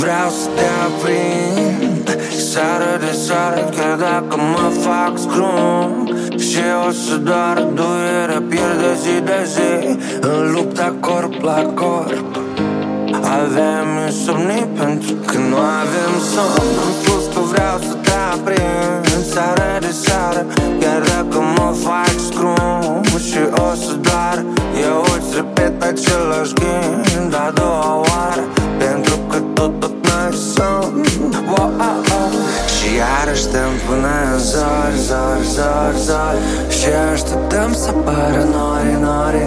Vreau să te aprind. Seară de seară Chiar dacă mă fac scrum. Și o să doar duierea pierde zi de zi. În lupta corp la corp. Avem insomnii pentru că nu avem somn. Am spus că vreau să te aprind. Seară de seară Chiar dacă mă fac scrum. Și o să doar Eu îți repet același gând. A doua Яростям вона зорь, зорь, зорь, зорь Ще ж тут там паранорі, норі,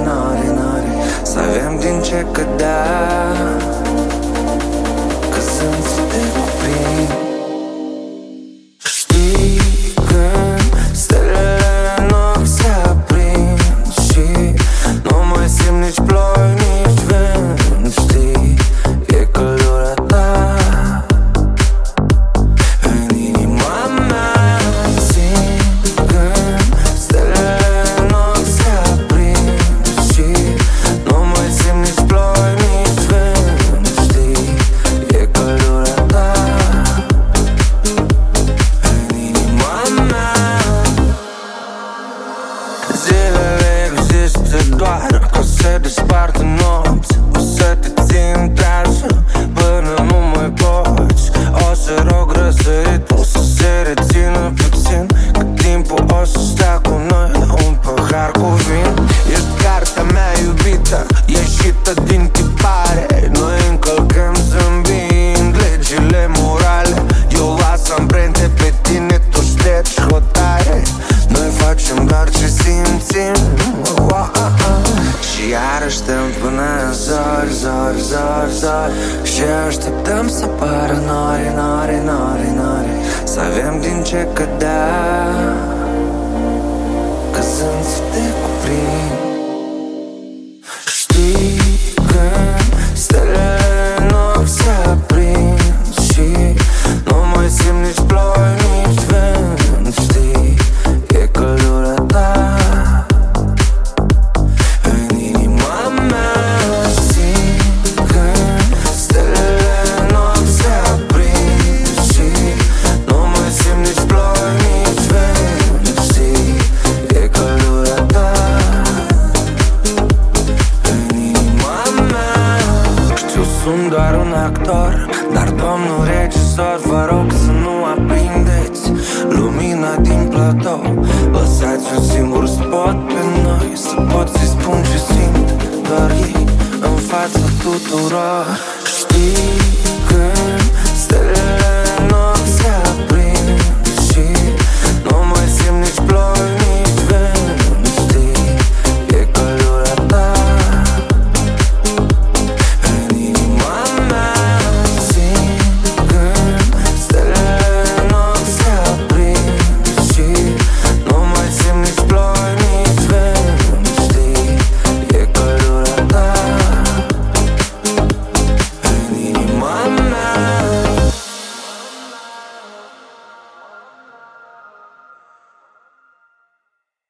despart în nopți O să te țin trasă până nu mai poți. O să rog răsărit, o să se rețină puțin Că timpul o să stea cu noi la un pahar cu vin. Ești cartea mea iubită, ieșită din Și iarăși stăm până în zori, zori, zori, zori Și așteptăm să apară nori, nori, nori, nori Să avem din ce cădea. Că sunt să te Sunt doar un actor Dar domnul regizor Vă rog să nu aprindeți Lumina din platou. Lăsați un singur spot pe noi Să pot să spun ce simt Doar ei în fața tuturor. Știi când